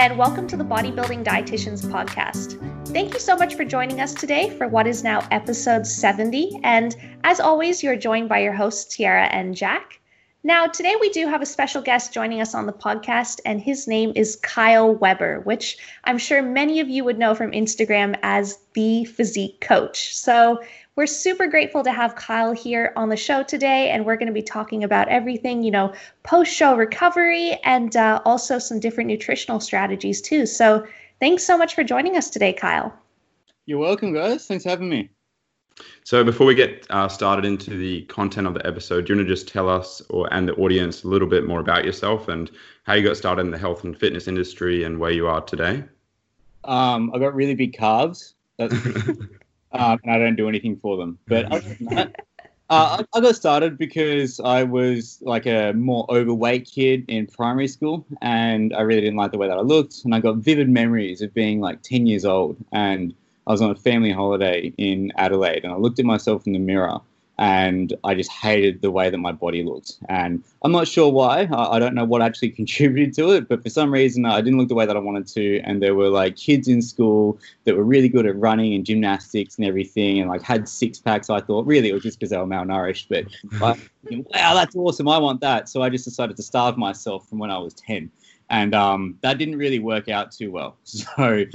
and welcome to the Bodybuilding Dietitians Podcast. Thank you so much for joining us today for what is now episode 70. And as always, you're joined by your hosts, Tyarra and Jack. Now, today we do have a special guest joining us on the podcast, and his name is Kyle Webber, which I'm sure many of you would know from Instagram as the physique coach. So, we're super grateful to have Kyle here on the show today, and we're going to be talking about everything, you know, post show recovery and uh, also some different nutritional strategies too. So, thanks so much for joining us today, Kyle. You're welcome, guys. Thanks for having me. So, before we get uh, started into the content of the episode, do you want to just tell us or and the audience a little bit more about yourself and how you got started in the health and fitness industry and where you are today? Um, I got really big calves. That's um, and I don't do anything for them. But other than that, uh, I got started because I was like a more overweight kid in primary school, and I really didn't like the way that I looked. And I got vivid memories of being like 10 years old, and I was on a family holiday in Adelaide, and I looked at myself in the mirror, and I just hated the way that my body looked. And I'm not sure why. I, I, don't know what actually contributed to it, but for some reason I didn't look the way that I wanted to. And there were like kids in school that were really good at running and gymnastics and everything, and like had six packs. I thought really it was just because they were malnourished, but like, wow, that's awesome. I want that. So I just decided to starve myself from when I was ten and um, that didn't really work out too well. So I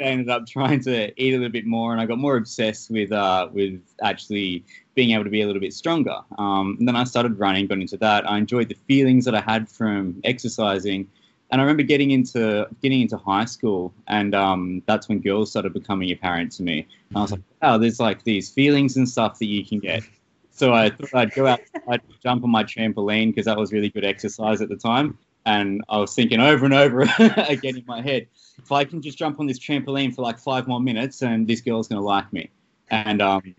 ended up trying to eat a little bit more, and I got more obsessed with uh, with actually being able to be a little bit stronger. Um, and then I started running, got into that. I enjoyed the feelings that I had from exercising, and I remember getting into getting into high school, and um, that's when girls started becoming apparent to me. And I was like, wow, there's like these feelings and stuff that you can get. So I thought I'd go out, I'd jump on my trampoline because that was really good exercise at the time and I was thinking over and over again in my head, if I can just jump on this trampoline for like five more minutes, and this girl's gonna like me. And um,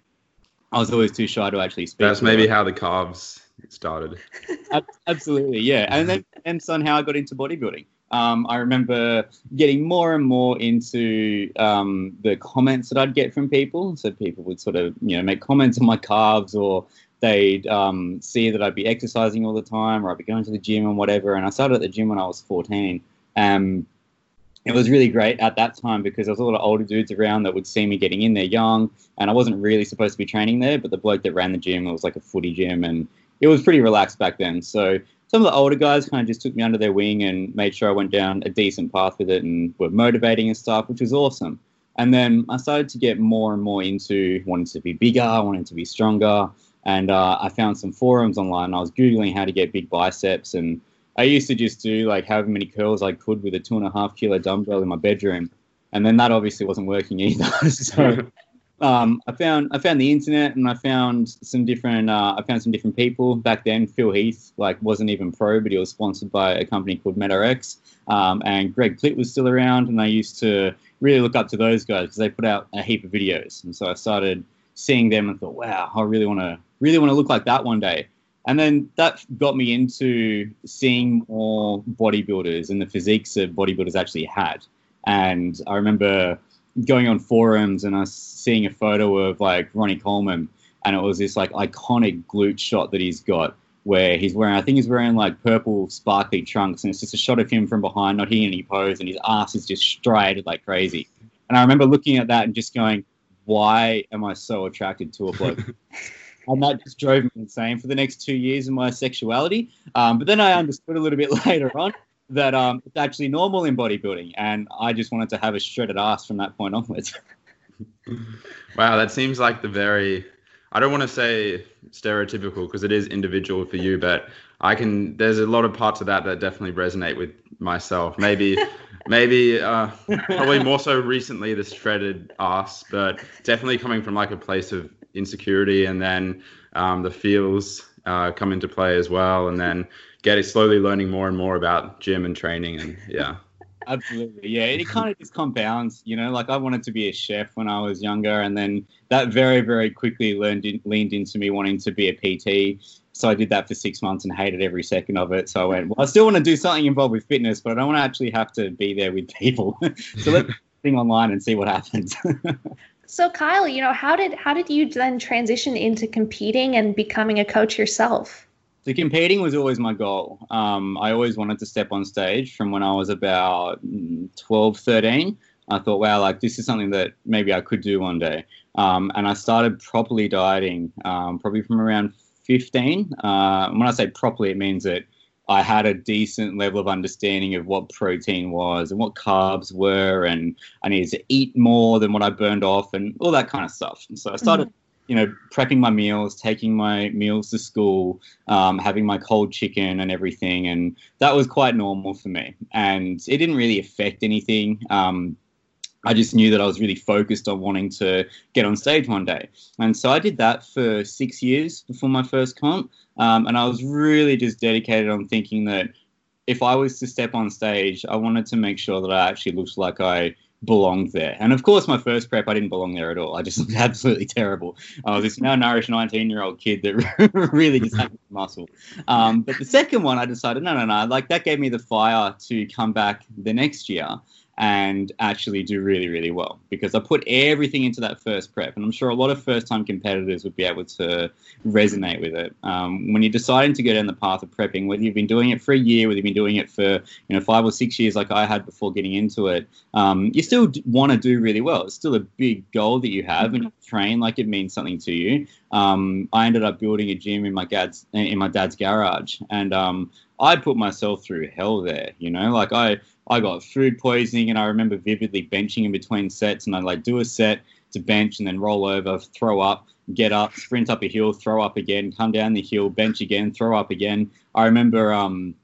I was always too shy to actually speak. That's maybe her. how the calves started. Absolutely, yeah. And then and somehow I got into bodybuilding. Um, I remember getting more and more into um, the comments that I'd get from people. So people would sort of, you know, make comments on my calves or they'd um, see that I'd be exercising all the time or I'd be going to the gym and whatever. And I started at the gym when I was 14. Um, it was really great at that time because there was a lot of older dudes around that would see me getting in there young, and I wasn't really supposed to be training there. But the bloke that ran the gym, it was like a footy gym, and it was pretty relaxed back then. So some of the older guys kind of just took me under their wing and made sure I went down a decent path with it, and were motivating and stuff, which was awesome. And then I started to get more and more into wanting to be bigger, wanting to be stronger, and uh, I found some forums online. and I was googling how to get big biceps, and I used to just do like however many curls I could with a two and a half kilo dumbbell in my bedroom, and then that obviously wasn't working either. so um, I found I found the internet, and I found some different uh, I found some different people back then. Phil Heath like wasn't even pro, but he was sponsored by a company called MetaX, um, and Greg Plitt was still around, and I used to really look up to those guys because they put out a heap of videos, and so I started seeing them and thought, wow, I really want to really want to look like that one day. And then that got me into seeing more bodybuilders and the physiques that bodybuilders actually had. And I remember going on forums and I was seeing a photo of like Ronnie Coleman, and it was this like iconic glute shot that he's got where he's wearing, I think he's wearing like purple sparkly trunks, and it's just a shot of him from behind, not hitting any pose, and his ass is just striated like crazy. And I remember looking at that and just going, why am I so attracted to a bloke? and that just drove me insane for the next two years in my sexuality. Um, but then I understood a little bit later on that um, it's actually normal in bodybuilding, and I just wanted to have a shredded ass from that point onwards. wow, that seems like the very I don't want to say stereotypical because it is individual for you, but I can. There's a lot of parts of that that definitely resonate with myself. Maybe, maybe, uh, probably more so recently the shredded ass, but definitely coming from like a place of insecurity, and then um, the feels uh, come into play as well, and then getting slowly learning more and more about gym and training, and yeah. Absolutely, yeah. It kind of just compounds, you know. Like I wanted to be a chef when I was younger, and then that very, very quickly learned in, leaned into me wanting to be a PT. So I did that for six months and hated every second of it. So I went, well, I still want to do something involved with fitness, but I don't want to actually have to be there with people. so let's thing online and see what happens. So Kyle, you know, how did how did you then transition into competing and becoming a coach yourself? So competing was always my goal. Um, I always wanted to step on stage from when I was about 12, 13. I thought, wow, like this is something that maybe I could do one day. Um, and I started properly dieting um, probably from around 15. Uh, when I say properly, it means that I had a decent level of understanding of what protein was and what carbs were, and I needed to eat more than what I burned off, and all that kind of stuff. And so I started, mm-hmm. you know, prepping my meals, taking my meals to school, um, having my cold chicken and everything, and that was quite normal for me. And it didn't really affect anything. Um, I just knew that I was really focused on wanting to get on stage one day. And so I did that for six years before my first comp. Um, and I was really just dedicated on thinking that if I was to step on stage, I wanted to make sure that I actually looked like I belonged there. And of course, my first prep, I didn't belong there at all. I just looked absolutely terrible. I was this malnourished 19 year old kid that really just had muscle. Um, but the second one, I decided, no, no, no, like that gave me the fire to come back the next year and actually do really, really well because I put everything into that first prep. And I'm sure a lot of first time competitors would be able to resonate with it. Um, when you're deciding to go down the path of prepping, whether you've been doing it for a year, whether you've been doing it for you know five or six years like I had before getting into it, um, you still want to do really well. It's still a big goal that you have and you train like it means something to you. Um, I ended up building a gym in my dad's in my dad's garage and um, I put myself through hell there, you know, like I I got food poisoning, and I remember vividly benching in between sets, and I'd like do a set to bench and then roll over, throw up, get up, sprint up a hill, throw up again, come down the hill, bench again, throw up again. I remember um,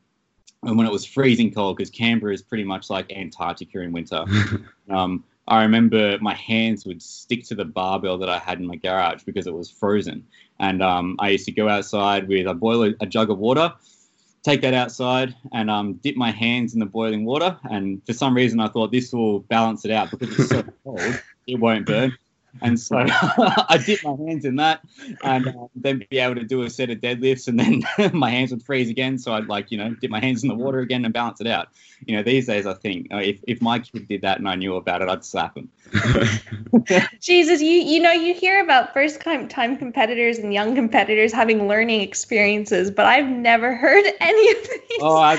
when it was freezing cold because Canberra is pretty much like Antarctica in winter. um, I remember my hands would stick to the barbell that I had in my garage because it was frozen. And um, I used to go outside with a boiler, a jug of water, take that outside and um, dip my hands in the boiling water. And for some reason, I thought this will balance it out because it's so cold, it won't burn. And so I dip my hands in that and uh, then be able to do a set of deadlifts and then my hands would freeze again. So I'd like, you know, dip my hands in the water again and balance it out. You know, these days I think uh, if, if my kid did that and I knew about it, I'd slap him. Jesus, you you know you hear about first time time competitors and young competitors having learning experiences, but I've never heard any of these oh,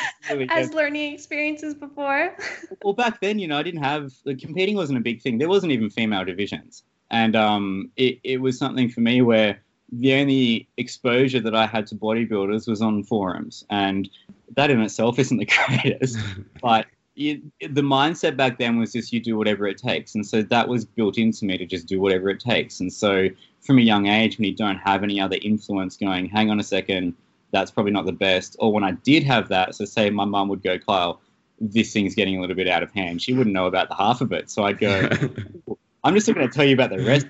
as learning experiences before. well, back then, you know, I didn't have like, competing wasn't a big thing. There wasn't even female divisions, and um, it it was something for me where the only exposure that I had to bodybuilders was on forums, and that in itself isn't the greatest, but you, the mindset back then was just you do whatever it takes, and so that was built into me to just do whatever it takes. And so from a young age, when you don't have any other influence going, hang on a second, that's probably not the best. Or when I did have that, so say my mum would go, Kyle, this thing's getting a little bit out of hand. She wouldn't know about the half of it, so I'd go. I'm just going to tell you about the rest.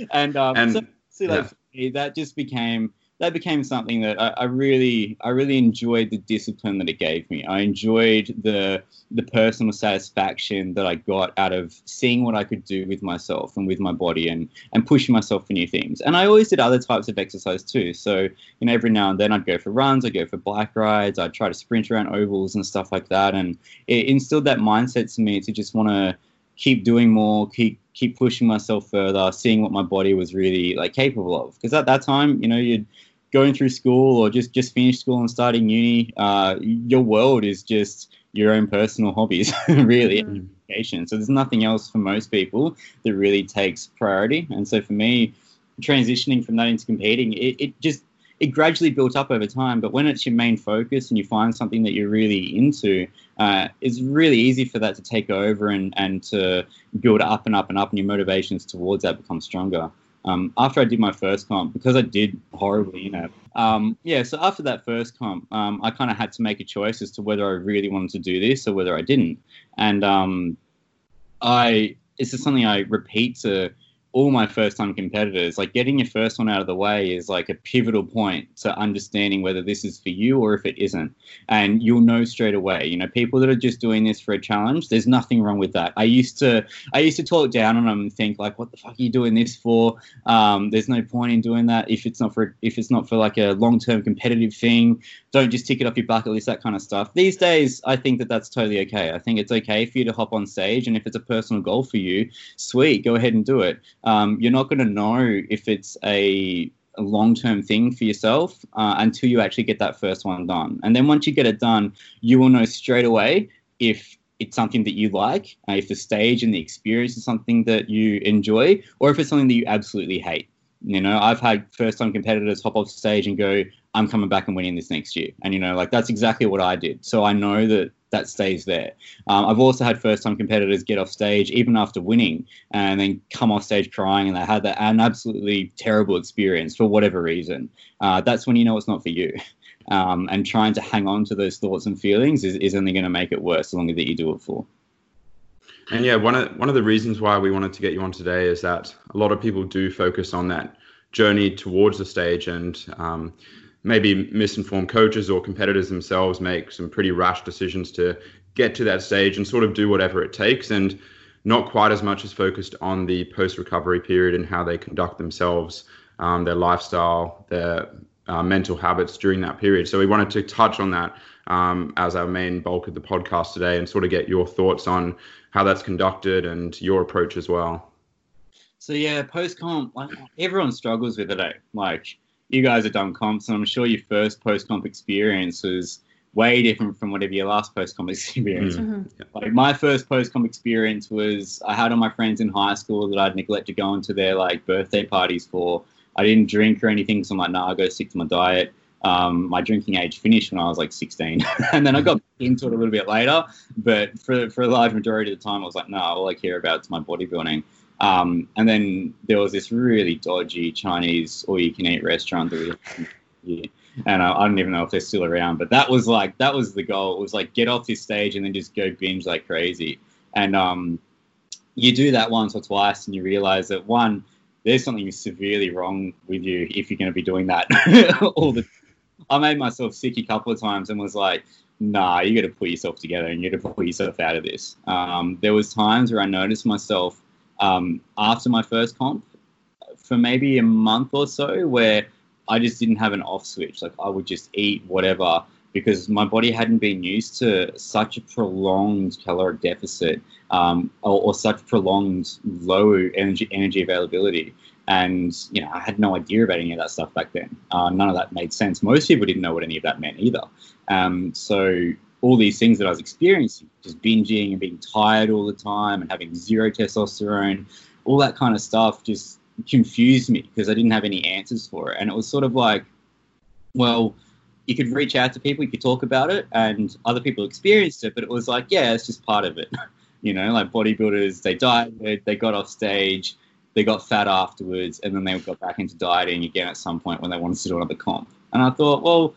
and um, and, so, so like, yeah. that just became that became something that I, I, really I really enjoyed the discipline that it gave me. I enjoyed the the personal satisfaction that I got out of seeing what I could do with myself and with my body and and pushing myself for new things. And I always did other types of exercise too. So you know every now and then I'd go for runs, I'd go for bike rides, I'd try to sprint around ovals and stuff like that. And it instilled that mindset to me to just want to keep doing more, keep keep pushing myself further, seeing what my body was really like capable of. Because at that time, you know, you're going through school or just just finished school and starting uni, uh, your world is just your own personal hobbies, really, education. So there's nothing else for most people that really takes priority. And so for me, transitioning from that into competing, it, it just it gradually built up over time. But when it's your main focus and you find something that you're really into, uh, it's really easy for that to take over and, and to build up and up and up, and your motivations towards that become stronger um, after I did my first comp, because I did horribly in it, um, yeah, so after that first comp, um, I kind of had to make a choice as to whether I really wanted to do this or whether I didn't. And um, I, this is something I repeat to all my first time competitors, like getting your first one out of the way is like a pivotal point to understanding whether this is for you or if it isn't. And you'll know straight away. You know, people that are just doing this for a challenge, there's nothing wrong with that. I used to I used to talk down on them and think like, what the fuck are you doing this for? Um, there's no point in doing that if it's not for if it's not for like a long term competitive thing. Don't just tick it off your bucket list, that kind of stuff. These days, I think that that's totally okay. I think it's okay for you to hop on stage, and if it's a personal goal for you, sweet, go ahead and do it um, you're not going to know if it's a a long term thing for yourself uh, until you actually get that first one done. And then once you get it done, you will know straight away if it's something that you like, uh, if the stage and the experience is something that you enjoy, or if it's something that you absolutely hate. You know, I've had first time competitors hop off stage and go, I'm coming back and winning this next year. And, you know, like that's exactly what I did. So I know that that stays there. Um, I've also had first time competitors get off stage even after winning and then come off stage crying and they had that, an absolutely terrible experience for whatever reason. Uh, that's when you know it's not for you. Um, and trying to hang on to those thoughts and feelings is, is only going to make it worse the longer that you do it for. And yeah, one of one of the reasons why we wanted to get you on today is that a lot of people do focus on that journey towards the stage, and um, maybe misinformed coaches or competitors themselves make some pretty rash decisions to get to that stage and sort of do whatever it takes and not quite as much as focused on the post recovery period and how they conduct themselves, um, their lifestyle, their uh, mental habits during that period. So we wanted to touch on that um, as our main bulk of the podcast today and sort of get your thoughts on how that's conducted and your approach as well. So yeah, post comp, like everyone struggles with it. Eh? Like you guys have done comps, and I'm sure your first post comp experience was way different from whatever your last post comp experience. Mm-hmm. Like my first post comp experience was I had all my friends in high school that I'd neglect to go into their like birthday parties for. I didn't drink or anything, so I'm like, nah, I go stick to my diet. Um, my drinking age finished when I was like 16, and then I got into it a little bit later. But for for a large majority of the time, I was like, no, nah, all I care about is my bodybuilding. Um, and then there was this really dodgy Chinese all-you-can-eat restaurant that we and I, I, don't even know if they're still around. But that was like that was the goal. It was like get off this stage and then just go binge like crazy. And um, you do that once or twice, and you realize that one, there's something severely wrong with you if you're going to be doing that all the. I made myself sick a couple of times and was like, nah, you got to put yourself together and you got to pull yourself out of this. Um, there was times where I noticed myself um, after my first comp for maybe a month or so where I just didn't have an off switch. Like I would just eat whatever because my body hadn't been used to such a prolonged caloric deficit um, or, or, such prolonged low energy energy availability. And you know, I had no idea about any of that stuff back then. Uh, none of that made sense. Most people didn't know what any of that meant either. Um, so all these things that I was experiencing, just binging and being tired all the time and having zero testosterone, all that kind of stuff just confused me because I didn't have any answers for it. And it was sort of like, well, you could reach out to people, you could talk about it, and other people experienced it, but it was like, yeah, it's just part of it. you know, like bodybuilders, they died, they, they got off stage, they got fat afterwards, and then they got back into dieting again at some point when they wanted to do another comp. And I thought, well,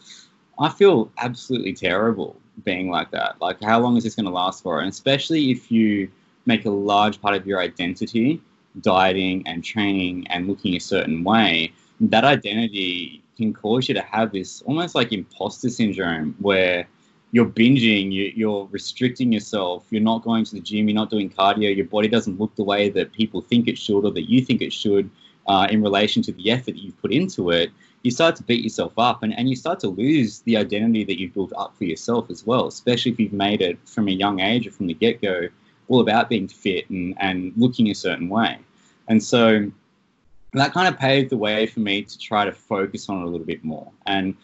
I feel absolutely terrible being like that. Like, how long is this going to last for? And especially if you make a large part of your identity dieting and training and looking a certain way, that identity can cause you to have this almost like imposter syndrome where you're binging, you, are restricting yourself, you're not going to the gym, you're not doing cardio, your body doesn't look the way that people think it should or that you think it should uh, in relation to the effort that you've put into it you start to beat yourself up and, and you start to lose the identity that you've built up for yourself as well, especially if you've made it from a young age or from the get go all about being fit and, and looking a certain way. And so that kind of paved the way for me to try to focus on it a little bit more. And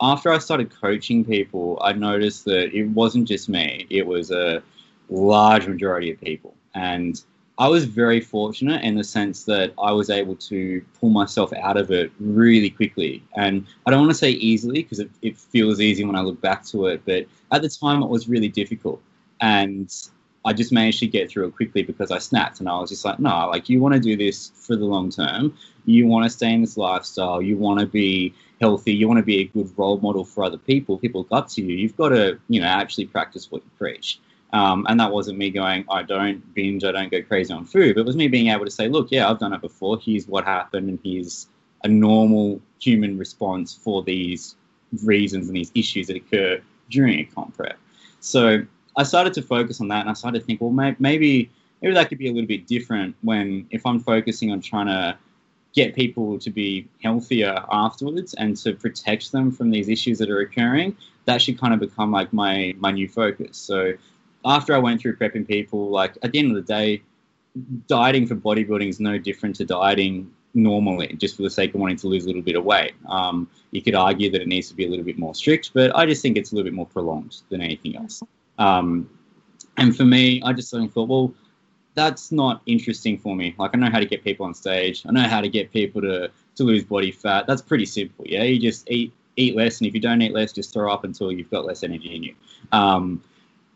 after I started coaching people, I noticed that it wasn't just me, it was a large majority of people. And I was very fortunate in the sense that I was able to pull myself out of it really quickly. And I don't want to say easily because it, it, feels easy when I look back to it, but at the time it was really difficult. And I just managed to get through it quickly because I snapped and I was just like, no, like you want to do this for the long term. You want to stay in this lifestyle. You want to be healthy. You want to be a good role model for other people. People look up to you. You've got to, you know, actually practice what you preach. Um, and that wasn't me going, I don't binge, I don't go crazy on food. It was me being able to say, look, yeah, I've done it before. Here's what happened, and here's a normal human response for these reasons and these issues that occur during a comp prep. So I started to focus on that, and I started to think, well, maybe maybe that could be a little bit different when if I'm focusing on trying to get people to be healthier afterwards and to protect them from these issues that are occurring, that should kind of become like my my new focus. So after I went through prepping people, like at the end of the day, dieting for bodybuilding is no different to dieting normally, just for the sake of wanting to lose a little bit of weight. Um, you could argue that it needs to be a little bit more strict, but I just think it's a little bit more prolonged than anything else. Um, and for me, I just suddenly thought, well, that's not interesting for me. Like I know how to get people on stage. I know how to get people to to lose body fat. That's pretty simple. Yeah, you just eat eat less, and if you don't eat less, just throw up until you've got less energy in you. Um,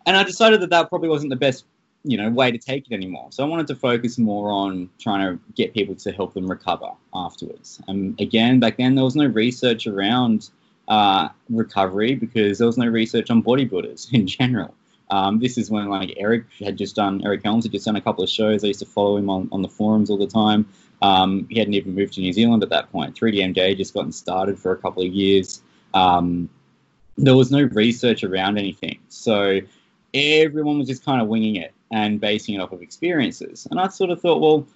and I decided that that probably wasn't the best you know way to take it anymore. So I wanted to focus more on trying to get people to help them recover afterwards. And again, back then there was no research around uh, recovery because there was no research on bodybuilders in general. Um, this is when like Eric had just done Eric Helms had just done a couple of shows. I used to follow him on, on the forums all the time. Um, he hadn't even moved to New Zealand at that point. 3DMJ just gotten started for a couple of years. Um, there was no research around anything, so everyone was just kind of winging it and basing it off of experiences. And I sort of thought, well,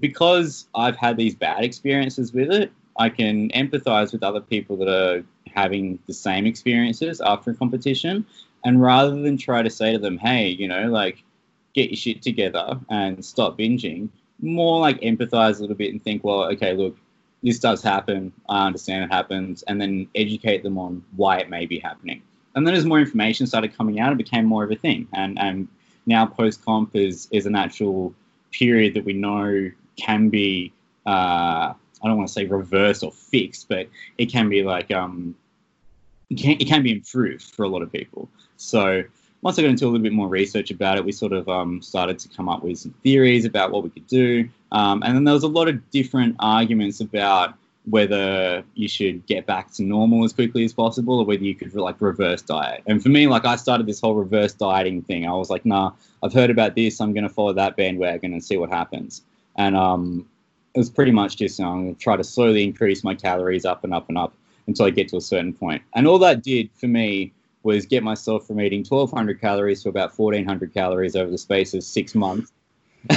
because I've had these bad experiences with it, I can empathize with other people that are having the same experiences after a competition. And rather than try to say to them, hey, you know, like, get your shit together and stop binging, more like empathize a little bit and think, well, okay, look, this does happen. I understand it happens. And then educate them on why it may be happening. And then as more information started coming out, it became more of a thing. And, and now post comp is is an actual period that we know can be uh, I don't want to say reversed or fixed, but it can be like um, it can, it can be improved for a lot of people. So once I got into a little bit more research about it, we sort of um, started to come up with some theories about what we could do, um, and then there was a lot of different arguments about whether you should get back to normal as quickly as possible or whether you could like reverse diet. And for me, like I started this whole reverse dieting thing. I was like, nah, I've heard about this. I'm going to follow that bandwagon and see what happens. And um, it was pretty much just, you know, I'm going to try to slowly increase my calories up and up and up until I get to a certain point. And all that did for me was get myself from eating 1200 calories to about 1400 calories over the space of six months.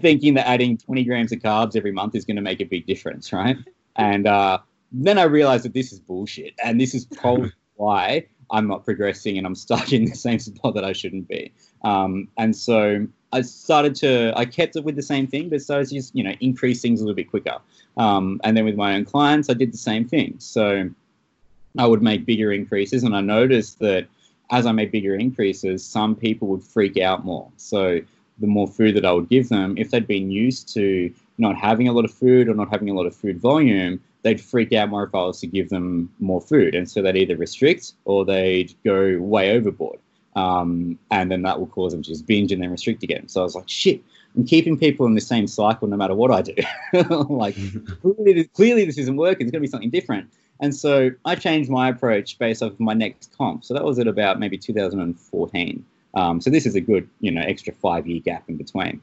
thinking that adding 20 grams of carbs every month is going to make a big difference, right? And uh, then I realized that this is bullshit. And this is probably why I'm not progressing and I'm stuck in the same spot that I shouldn't be. Um, and so I started to, I kept it with the same thing, but started to just, you know, increase things a little bit quicker. Um, and then with my own clients, I did the same thing. So I would make bigger increases. And I noticed that as I made bigger increases, some people would freak out more. So the more food that I would give them, if they'd been used to not having a lot of food or not having a lot of food volume, they'd freak out more if I was to give them more food. And so they'd either restrict or they'd go way overboard. Um, and then that will cause them to just binge and then restrict again. So I was like, shit, I'm keeping people in the same cycle no matter what I do. like, clearly, clearly, this isn't working. It's going to be something different. And so I changed my approach based off my next comp. So that was at about maybe 2014. Um, so this is a good, you know, extra five year gap in between.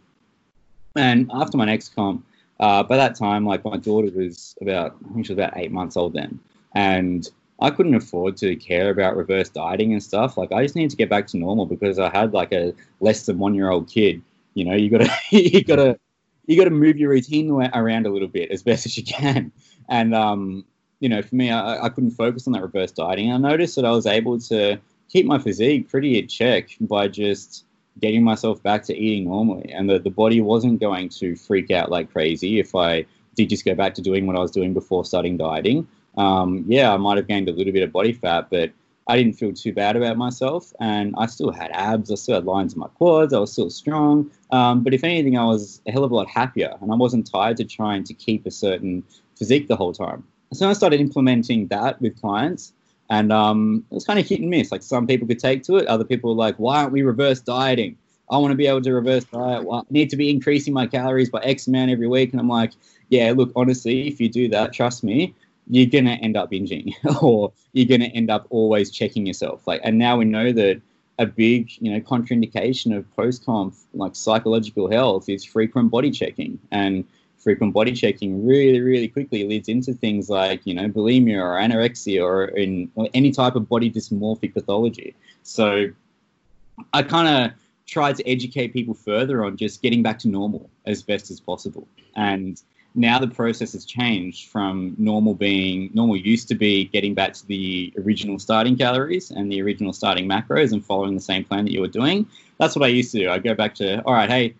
And after my next comp, uh, by that time, like my daughter was about, I think she was about eight months old then, and I couldn't afford to care about reverse dieting and stuff. Like I just needed to get back to normal because I had like a less than one year old kid. You know, you gotta, you gotta, you gotta move your routine around a little bit as best as you can. And um, you know, for me, I, I couldn't focus on that reverse dieting. I noticed that I was able to keep my physique pretty in check by just getting myself back to eating normally. And the, the body wasn't going to freak out like crazy if I did just go back to doing what I was doing before starting dieting. Um, yeah, I might have gained a little bit of body fat, but I didn't feel too bad about myself. And I still had abs, I still had lines in my quads, I was still strong. Um, but if anything, I was a hell of a lot happier and I wasn't tired to trying to keep a certain physique the whole time. So I started implementing that with clients. And um, it was kind of hit and miss. Like some people could take to it, other people were like, "Why aren't we reverse dieting? I want to be able to reverse diet. Well, I need to be increasing my calories by X amount every week." And I'm like, "Yeah, look, honestly, if you do that, trust me, you're gonna end up binging, or you're gonna end up always checking yourself." Like, and now we know that a big, you know, contraindication of post-comp like psychological health is frequent body checking and frequent body checking really, really quickly leads into things like, you know, bulimia or anorexia or, in, or any type of body dysmorphic pathology. So I kind of tried to educate people further on just getting back to normal as best as possible. And now the process has changed from normal being normal used to be getting back to the original starting calories and the original starting macros and following the same plan that you were doing. That's what I used to do. I go back to, all right, hey,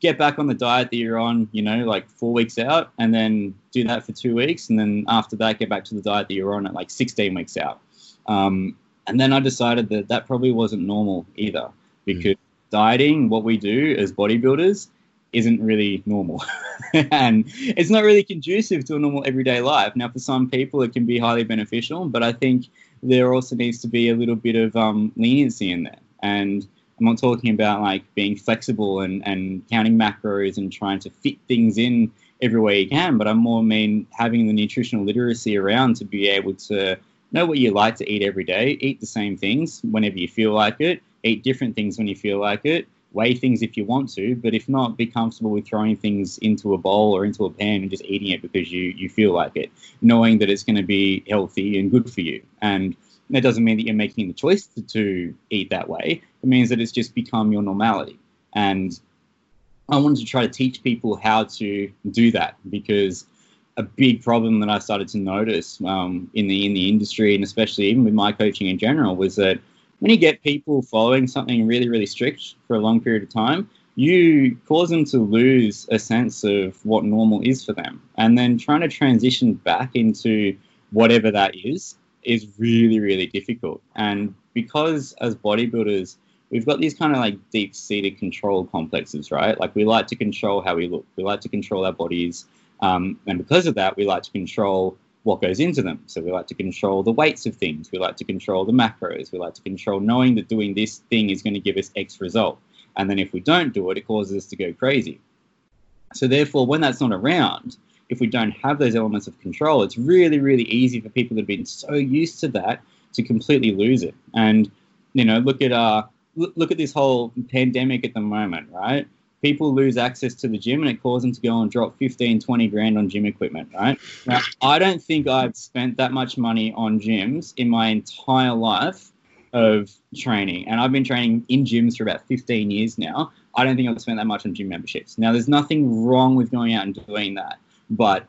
get back on the diet that you're on, you know, like four weeks out, and then do that for two weeks, and then after that, get back to the diet that you're on at like 16 weeks out. Um, and then I decided that that probably wasn't normal either, because mm. dieting, what we do as bodybuilders, isn't really normal, and it's not really conducive to a normal everyday life. Now, for some people, it can be highly beneficial, but I think there also needs to be a little bit of um, leniency in there, and I'm not talking about like being flexible and, and counting macros and trying to fit things in every way you can, but I more mean having the nutritional literacy around to be able to know what you like to eat every day, eat the same things whenever you feel like it, eat different things when you feel like it, weigh things if you want to, but if not, be comfortable with throwing things into a bowl or into a pan and just eating it because you, you feel like it, knowing that it's going to be healthy and good for you. And that doesn't mean that you're making the choice to, to eat that way. It means that it's just become your normality. And I wanted to try to teach people how to do that because a big problem that I started to notice um, in the in the industry and especially even with my coaching in general was that when you get people following something really really strict for a long period of time, you cause them to lose a sense of what normal is for them, and then trying to transition back into whatever that is is really, really difficult. And because as bodybuilders, we've got these kind of like deep seated control complexes, right? Like we like to control how we look, we like to control our bodies. Um, and because of that, we like to control what goes into them. So we like to control the weights of things, we like to control the macros, we like to control knowing that doing this thing is going to give us X result. And then if we don't do it, it causes us to go crazy. So therefore, when that's not around, if we don't have those elements of control, it's really, really easy for people that have been so used to that to completely lose it. And you know, look at uh, look at this whole pandemic at the moment, right? People lose access to the gym and it causes them to go and drop 15, 20 grand on gym equipment, right? Now, I don't think I've spent that much money on gyms in my entire life of training. And I've been training in gyms for about 15 years now. I don't think I've spent that much on gym memberships. Now, there's nothing wrong with going out and doing that. But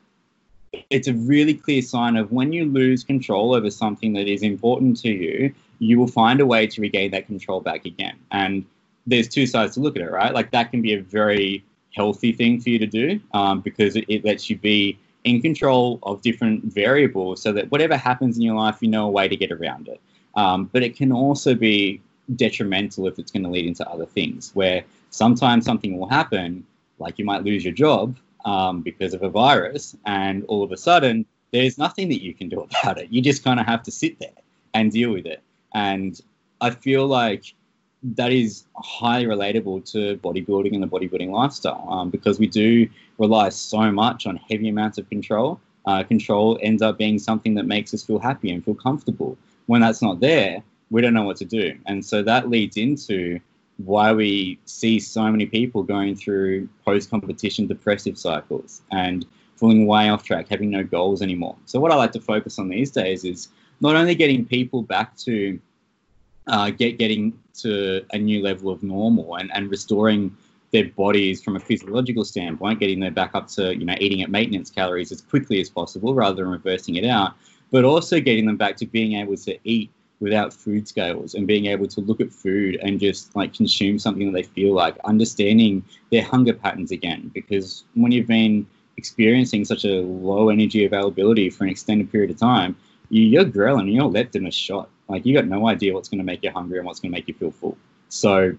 it's a really clear sign of when you lose control over something that is important to you, you will find a way to regain that control back again. And there's two sides to look at it, right? Like that can be a very healthy thing for you to do um, because it, it lets you be in control of different variables so that whatever happens in your life, you know a way to get around it. Um, but it can also be detrimental if it's going to lead into other things where sometimes something will happen, like you might lose your job, um, because of a virus, and all of a sudden there's nothing that you can do about it. You just kind of have to sit there and deal with it. And I feel like that is highly relatable to bodybuilding and the bodybuilding lifestyle um, because we do rely so much on heavy amounts of control. Uh, control ends up being something that makes us feel happy and feel comfortable. When that's not there, we don't know what to do. And so that leads into why we see so many people going through post competition depressive cycles and falling way off track, having no goals anymore. So, what I like to focus on these days is not only getting people back to uh, get getting to a new level of normal and, and restoring their bodies from a physiological standpoint, getting them back up to you know eating at maintenance calories as quickly as possible rather than reversing it out, but also getting them back to being able to eat without food scales and being able to look at food and just like consume something that they feel like, understanding their hunger patterns again. Because when you've been experiencing such a low energy availability for an extended period of time, you, you're ghrelin, you're leptin a shot. Like you got no idea what's going to make you hungry and what's going to make you feel full. So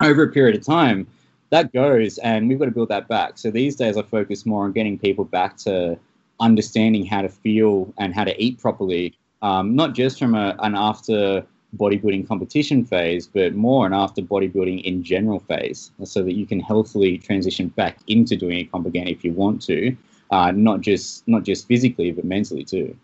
over a period of time, that goes, and we've got to build that back. So these days, I focus more on getting people back to understanding how to feel and how to eat properly um, not just from a, an after bodybuilding competition phase, but more an after bodybuilding in general phase, so that you can healthily transition back into doing a comp again if you want to, uh, not just not just physically but mentally too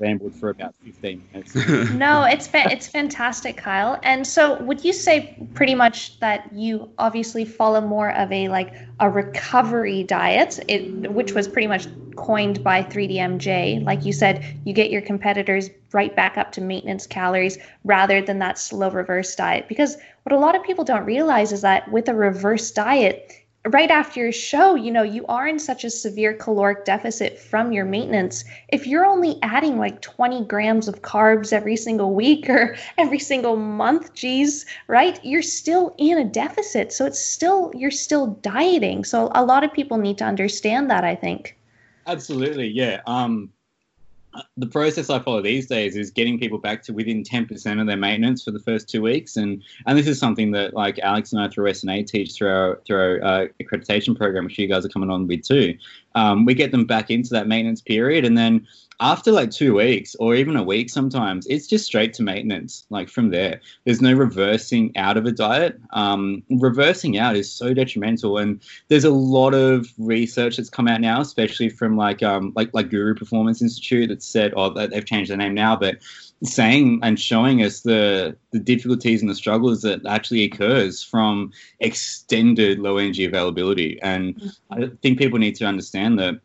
rambled for about 15 minutes. no, it's fa- it's fantastic, Kyle. And so, would you say pretty much that you obviously follow more of a like a recovery diet, it, which was pretty much coined by 3DMJ? Like you said, you get your competitors right back up to maintenance calories rather than that slow reverse diet. Because what a lot of people don't realize is that with a reverse diet, right after your show, you know, you are in such a severe caloric deficit from your maintenance. If you're only adding like 20 grams of carbs every single week or every single month, geez, right? You're still in a deficit. So it's still, you're still dieting. So a lot of people need to understand that, I think. Absolutely. Yeah. Um, the process I follow these days is getting people back to within 10% of their maintenance for the first two weeks. And, and this is something that like Alex and I through SNA teach through our, through our uh, accreditation program, which you guys are coming on with too. Um, we get them back into that maintenance period. And then after like two weeks or even a week sometimes it's just straight to maintenance like from there. There's no reversing out of a diet. Um, reversing out is so detrimental and there's a lot of research that's come out now especially from like um, like like guru performance institute that said oh they've changed their name now but saying and showing us the the difficulties and the struggles that actually occurs from extended low energy availability. And mm-hmm. i think people need to understand that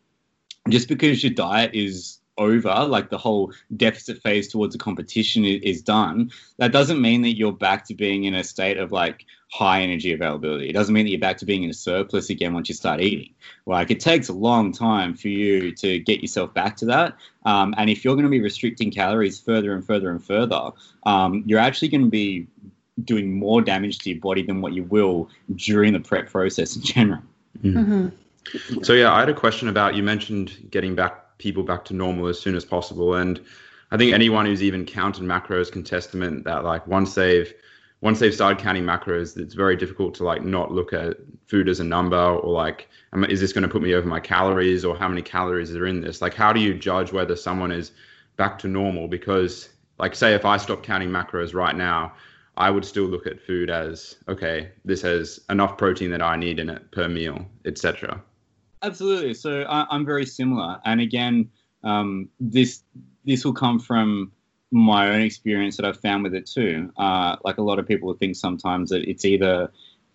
just because your diet is over, like the whole deficit phase towards a competition is, is, done, that doesn't mean that you're back to being in a state of like high energy availability. It doesn't mean that you're back to being in a surplus again once you start eating. Like it takes a long time for you to get yourself back to that. Um, and if you're going to be restricting calories further and further and further, um, you're actually going to be doing more damage to your body than what you will during the prep process in general. Mm-hmm. So yeah, I had a question about you mentioned getting back people back to normal as soon as possible. And I think anyone who's even counted macros can testament that like once they've once they've started counting macros, it's very difficult to like not look at food as a number or like, is this going to put me over my calories or how many calories are in this? Like, how do you judge whether someone is back to normal? Because like, say if I stop counting macros right now, I would still look at food as okay, this has enough protein that I need in it per meal, etc. Absolutely. So I, am very similar, and again, um, this this will come from my own experience that I've found with it too. Uh, like a lot of people think sometimes that it's either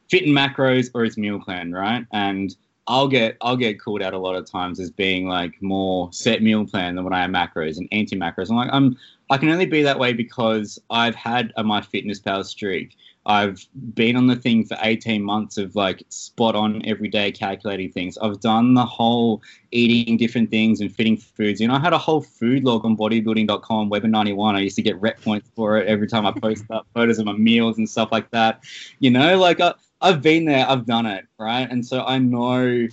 fit in macros or it's meal plan, right? And I'll get I'll get called out a lot of times as being like more set meal plan than when I am macros and anti macros. I'm like I'm I can only be that way because I've had a MyFitnessPal streak I've been on the thing for 18 months of like spot on everyday calculating things. I've done the whole eating different things and fitting foods. You know, I had a whole food log on bodybuilding.com, Weber 91. I used to get rep points for it every time I post up photos of my meals and stuff like that. You know, like I, I've been there, I've done it, right? And so I know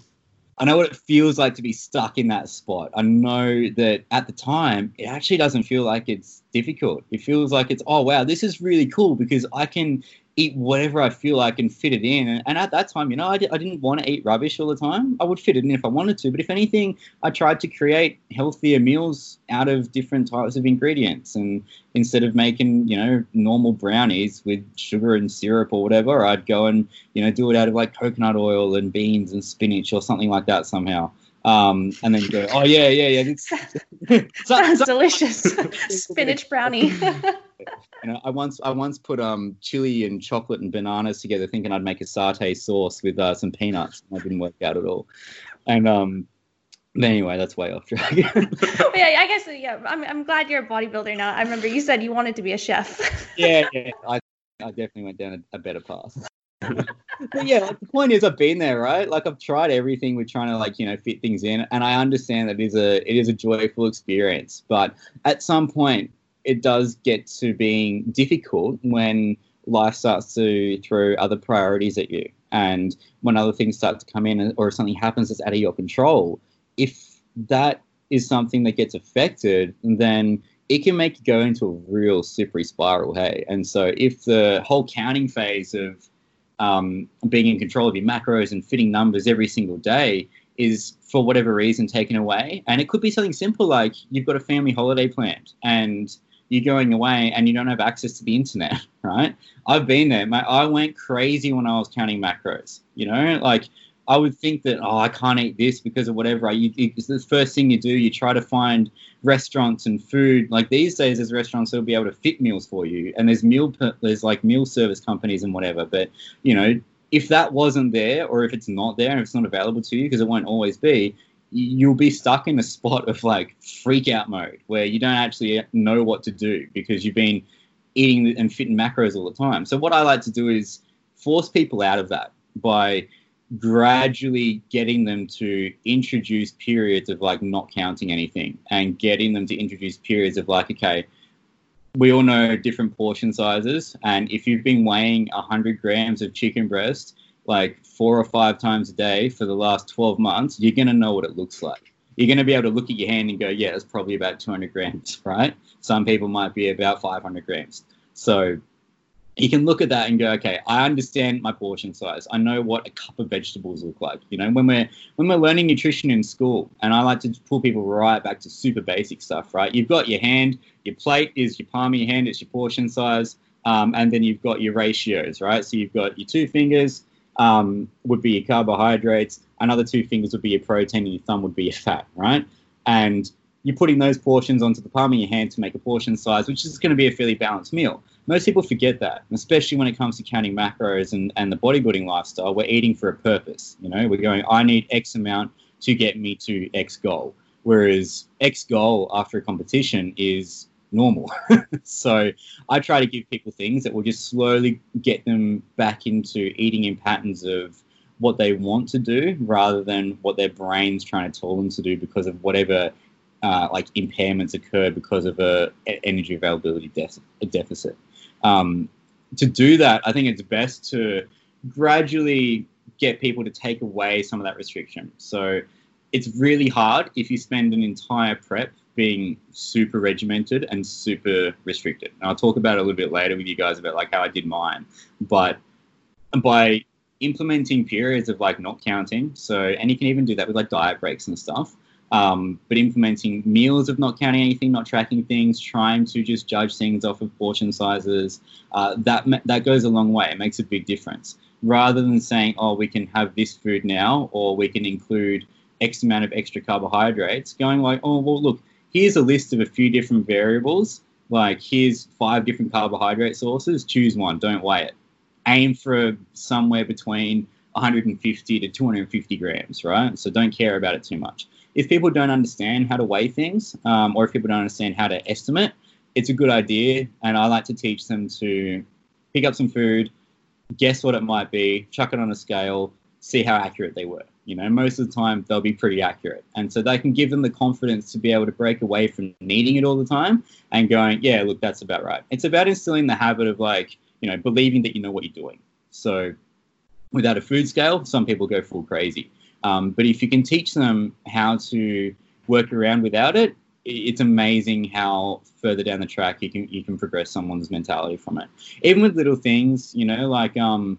I know what it feels like to be stuck in that spot. I know that at the time, it actually doesn't feel like it's difficult. It feels like it's, oh, wow, this is really cool because I can eat whatever I feel like and fit it in. And, at that time, you know, I, I didn't want to eat rubbish all the time. I would fit it in if I wanted to. But if anything, I tried to create healthier meals out of different types of ingredients. And instead of making, you know, normal brownies with sugar and syrup or whatever, I'd go and, you know, do it out of like coconut oil and beans and spinach or something like that somehow. Um, and then you go, oh yeah, yeah, yeah. It's, Sounds delicious. Spinach brownie. you know, I once I once put um chili and chocolate and bananas together, thinking I'd make a satay sauce with uh, some peanuts. That didn't work out at all. And um, anyway, that's way off track. yeah, I guess yeah. I'm I'm glad you're a bodybuilder now. I remember you said you wanted to be a chef. yeah, yeah. I I definitely went down a, a better path yeah, like, the point is, I've been there, right? Like I've tried everything with trying to like you know fit things in, and I understand that it is a it is a joyful experience. But at some point, it does get to being difficult when life starts to throw other priorities at you, and when other things start to come in, or if something happens that's out of your control. If that is something that gets affected, then it can make you go into a real slippery spiral. Hey, and so if the whole counting phase of um, being in control of your macros and fitting numbers every single day is for whatever reason taken away. And it could be something simple like you've got a family holiday planned and you're going away and you don't have access to the internet, right? I've been there. My, I went crazy when I was counting macros, you know, like I would think that oh I can't eat this because of whatever. You, it's the first thing you do. You try to find restaurants and food. Like these days, there's restaurants that'll be able to fit meals for you, and there's meal there's like meal service companies and whatever. But you know, if that wasn't there, or if it's not there, and it's not available to you, because it won't always be, you'll be stuck in a spot of like freak out mode where you don't actually know what to do because you've been eating and fitting macros all the time. So what I like to do is force people out of that by gradually getting them to introduce periods of like not counting anything and getting them to introduce periods of like, okay, we all know different portion sizes. And if you've been weighing 100 grams of chicken breast like four or five times a day for the last 12 months, you're going to know what it looks like. You're going to be able to look at your hand and go, yeah, it's probably about 200 grams, right? Some people might be about 500 grams. So you can look at that and go, okay, I understand my portion size. I know what a cup of vegetables look like. You know, when we're when we're learning nutrition in school, and I like to pull people right back to super basic stuff, right? You've got your hand, your plate is your palm of your hand, it's your portion size, um, and then you've got your ratios, right? So you've got your two fingers um, would be your carbohydrates, another two fingers would be your protein, and your thumb would be your fat, right? And you're putting those portions onto the palm of your hand to make a portion size, which is going to be a fairly balanced meal most people forget that, especially when it comes to counting macros and, and the bodybuilding lifestyle. We're eating for a purpose. You know, we're going, I need X amount to get me to X goal. Whereas X goal after a competition is normal. so I try to give people things that will just slowly get them back into eating in patterns of what they want to do rather than what their brain's trying to tell them to do because of whatever uh, like impairments occur because of a energy availability de- deficit. Um, to do that, I think it's best to gradually get people to take away some of that restriction. So it's really hard if you spend an entire prep being super regimented and super restricted. And I'll talk about it a little bit later with you guys about like how I did mine. But by implementing periods of like not counting, so and you can even do that with like diet breaks and stuff. Um, but implementing meals of not counting anything, not tracking things, trying to just judge things off of portion sizes, uh, that that goes a long way. It makes a big difference. Rather than saying, "Oh, we can have this food now," or we can include X amount of extra carbohydrates, going like, "Oh, well, look, here's a list of a few different variables. Like, here's five different carbohydrate sources. Choose one. Don't weigh it. Aim for somewhere between 150 to 250 grams, right? So don't care about it too much if people don't understand how to weigh things, um, or if people don't understand how to estimate, it's a good idea. And I like to teach them to pick up some food, guess what it might be, chuck it on a scale, see how accurate they were. You know, most of the time they'll be pretty accurate. And so they can give them the confidence to be able to break away from needing it all the time and going, yeah, look, that's about right. It's about instilling the habit of like, you know, believing that you know what you're doing. So without a food scale, some people go full crazy. Um, but if you can teach them how to work around without it, it's amazing how further down the track you can you can progress someone's mentality from it. Even with little things, you know, like um,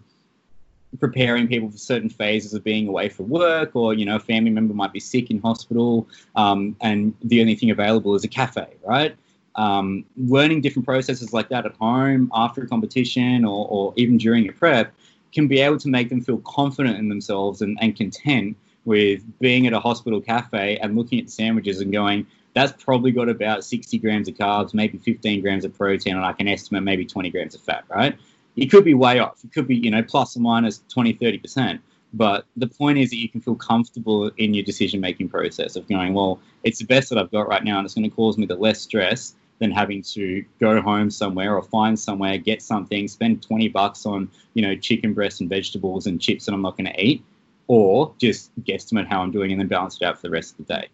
preparing people for certain phases of being away from work, or you know, a family member might be sick in hospital, um, and the only thing available is a cafe, right? Um, learning different processes like that at home after a competition or, or even during a prep can be able to make them feel confident in themselves and, and content with being at a hospital cafe and looking at sandwiches and going, that's probably got about 60 grams of carbs, maybe 15 grams of protein, and I can estimate maybe 20 grams of fat, right? It could be way off. It could be, you know, plus or minus 20, 30%. But the point is that you can feel comfortable in your decision making process of going, well, it's the best that I've got right now, and it's going to cause me the less stress than having to go home somewhere or find somewhere, get something, spend 20 bucks on, you know, chicken breast and vegetables and chips that I'm not going to eat, or just guesstimate how I'm doing and then balance it out for the rest of the day.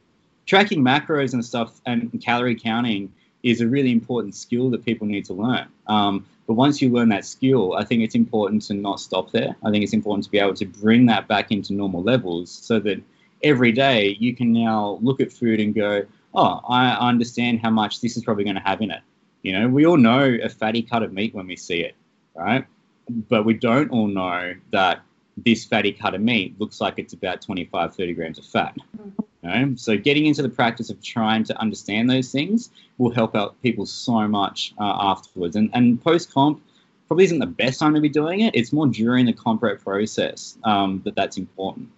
Tracking macros and stuff and calorie counting is a really important skill that people need to learn. Um, but once you learn that skill, I think it's important to not stop there. I think it's important to be able to bring that back into normal levels so that every day you can now look at food and go, oh, I understand how much this is probably going to have in it. You know, we all know a fatty cut of meat when we see it, right? But we don't all know that this fatty cut of meat looks like it's about 25, 30 grams of fat. You know? So getting into the practice of trying to understand those things will help out people so much uh, afterwards. And, and post comp probably isn't the best time to be doing it. It's more during the comp prep process um, that that's important.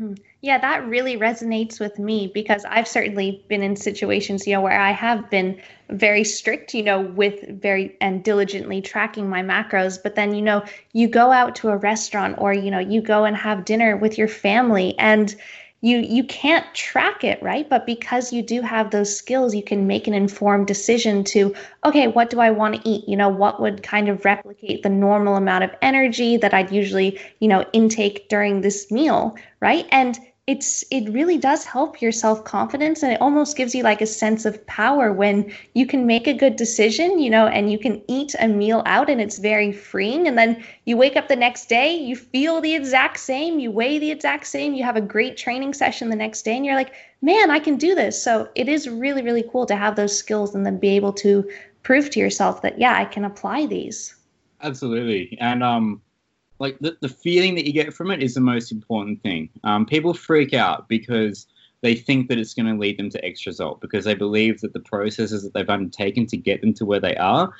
Mm-hmm. Yeah, that really resonates with me because I've certainly been in situations, you know, where I have been very strict, you know, with very and diligently tracking my macros. But then, you know, you go out to a restaurant or, you know, you go and have dinner with your family and you you can't track it right? But because you do have those skills you can make an informed decision to okay what do i want to eat? You know what would kind of replicate the normal amount of energy that i'd usually you know intake during this meal right? And it's it really does help your self-confidence and it almost gives you like a sense of power when you can make a good decision you know and you can eat a meal out and it's very freeing and then you wake up the next day you feel the exact same you weigh the exact same you have a great training session the next day and you're like man i can do this. So it is really really cool to have those skills and then be able to prove to yourself that yeah i can apply these. Absolutely. And um like the, the feeling that you get from it is the most important thing. Um, people freak out because they think that it's going to lead them to X result because they believe that the processes that they've undertaken to get them to where they are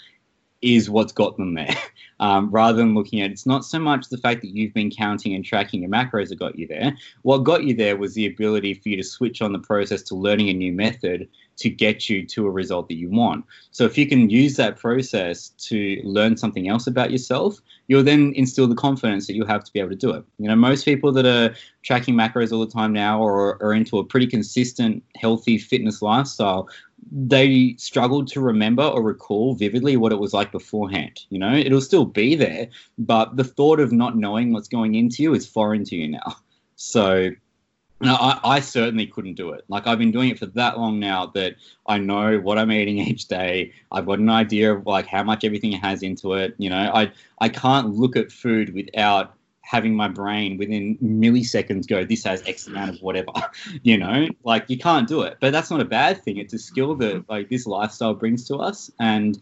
is what's got them there. Um, rather than looking at it's not so much the fact that you've been counting and tracking your macros that got you there. What got you there was the ability for you to switch on the process to learning a new method to get you to a result that you want. So if you can use that process to learn something else about yourself, you'll then instill the confidence that you have to be able to do it. You know, most people that are tracking macros all the time now or are into a pretty consistent, healthy fitness lifestyle, they struggle to remember or recall vividly what it was like beforehand. You know, it'll still be there, but the thought of not knowing what's going into you is foreign to you now. So no, I, I, certainly couldn't do it. Like I've been doing it for that long now that I know what I'm eating each day. I've got an idea of like how much everything has into it. You know, I I can't look at food without having my brain within milliseconds go, this has X amount of whatever. you know, like you can't do it. But that's not a bad thing. It's a skill that like this lifestyle brings to us, and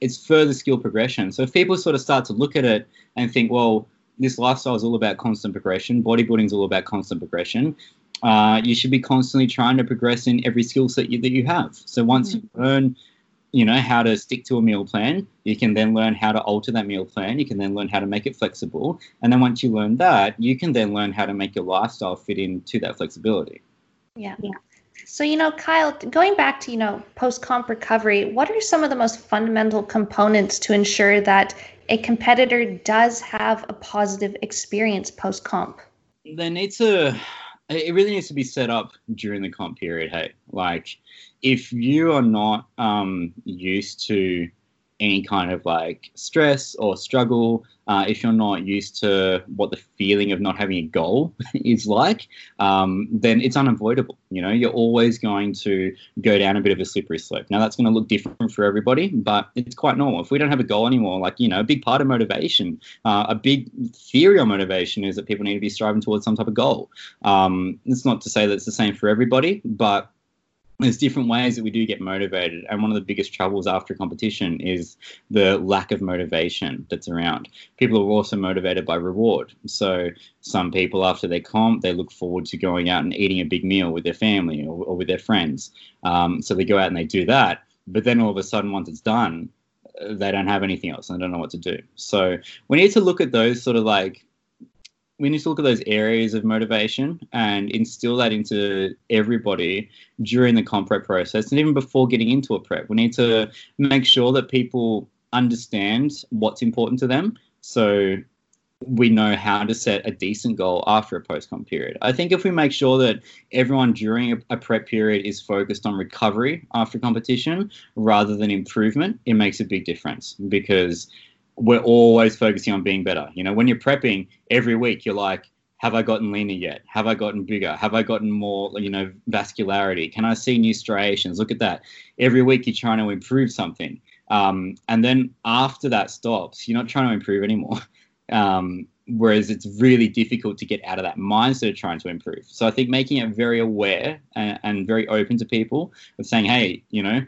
it's further skill progression. So if people sort of start to look at it and think, well, this lifestyle is all about constant progression. Bodybuilding is all about constant progression uh, you should be constantly trying to progress in every skill set you, that you have. So once mm-hmm. you learn, you know, how to stick to a meal plan, you can then learn how to alter that meal plan. You can then learn how to make it flexible. And then once you learn that, you can then learn how to make your lifestyle fit into that flexibility. Yeah. Yeah. So, you know, Kyle, going back to, you know, post comp recovery, what are some of the most fundamental components to ensure that a competitor does have a positive experience post comp? They need to it really needs to be set up during the comp period. Hey, like if you are not um, used to any kind of like stress or struggle, uh, if you're not used to what the feeling of not having a goal is like, um, then it's unavoidable. You know, you're always going to go down a bit of a slippery slope. Now, that's going to look different for everybody, but it's quite normal. If we don't have a goal anymore, like, you know, a big part of motivation, uh, a big theory on motivation is that people need to be striving towards some type of goal. Um, it's not to say that it's the same for everybody, but there's different ways that we do get motivated and one of the biggest troubles after a competition is the lack of motivation that's around. People are also motivated by reward. So some people after their comp they look forward to going out and eating a big meal with their family or, or with their friends. Um, so they go out and they do that but then all of a sudden once it's done they don't have anything else and they don't know what to do. So we need to look at those sort of like we need to look at those areas of motivation and instill that into everybody during the comp prep process and even before getting into a prep. We need to make sure that people understand what's important to them. So we know how to set a decent goal after a post comp period. I think if we make sure that everyone during a, a, prep period is focused on recovery after competition rather than improvement, it makes a big difference because we're always focusing on being better. You know, when you're prepping every week, you're like, have I gotten leaner yet? Have I gotten bigger? Have I gotten more, you know, vascularity? Can I see new striations? Look at that. Every week you're trying to improve something. Um, and then after that stops, you're not trying to improve anymore. Um, whereas it's really difficult to get out of that mindset of trying to improve. So I think making it very aware and, and very open to people of saying, hey, you know,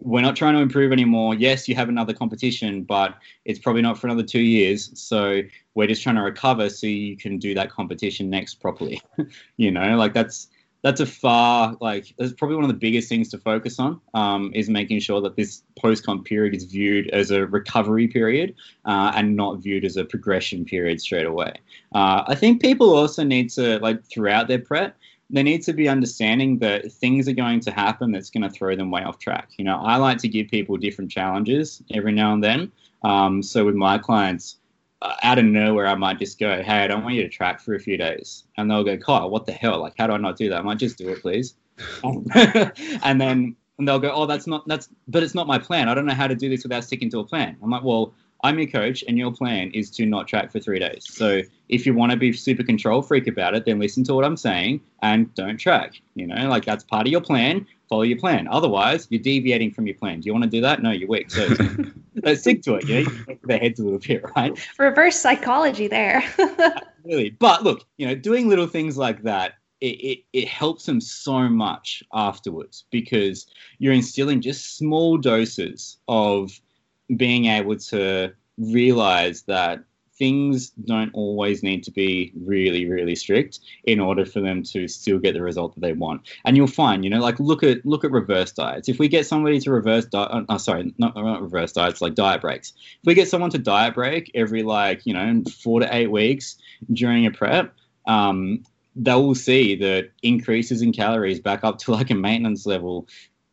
we're not trying to improve anymore. Yes, you have another competition, but it's probably not for another two years. So we're just trying to recover so you can do that competition next properly. you know, like that's that's a far like that's probably one of the biggest things to focus on um, is making sure that this post comp period is viewed as a recovery period uh, and not viewed as a progression period straight away. Uh, I think people also need to like throughout their prep there need to be understanding that things are going to happen that's going to throw them way off track. You know, I like to give people different challenges every now and then. Um, so with my clients, uh, out of nowhere, I might just go, "Hey, I don't want you to track for a few days," and they'll go, "Kyle, what the hell? Like, how do I not do that? I might just do it, please." and then and they'll go, "Oh, that's not that's, but it's not my plan. I don't know how to do this without sticking to a plan." I'm like, "Well, I'm your coach, and your plan is to not track for three days. So if you want to be super control freak about it, then listen to what I'm saying and don't track. You know, like that's part of your plan. Follow your plan. Otherwise, you're deviating from your plan. Do you want to do that? No, you're weak. So let's stick to it. You know, their heads a little bit, right? Reverse psychology there. really, but look, you know, doing little things like that it, it, it, helps them so much afterwards because you're instilling just small doses of being able to realize that things don't always need to be really really strict in order for them to still get the result that they want. And you'll find you know like look at look at reverse diets. If we get somebody to reverse diet uh, uh, sorry not, not reverse diets like diet breaks. If we get someone to diet break every like you know four to eight weeks during a prep um, they will see that increases in calories back up to like a maintenance level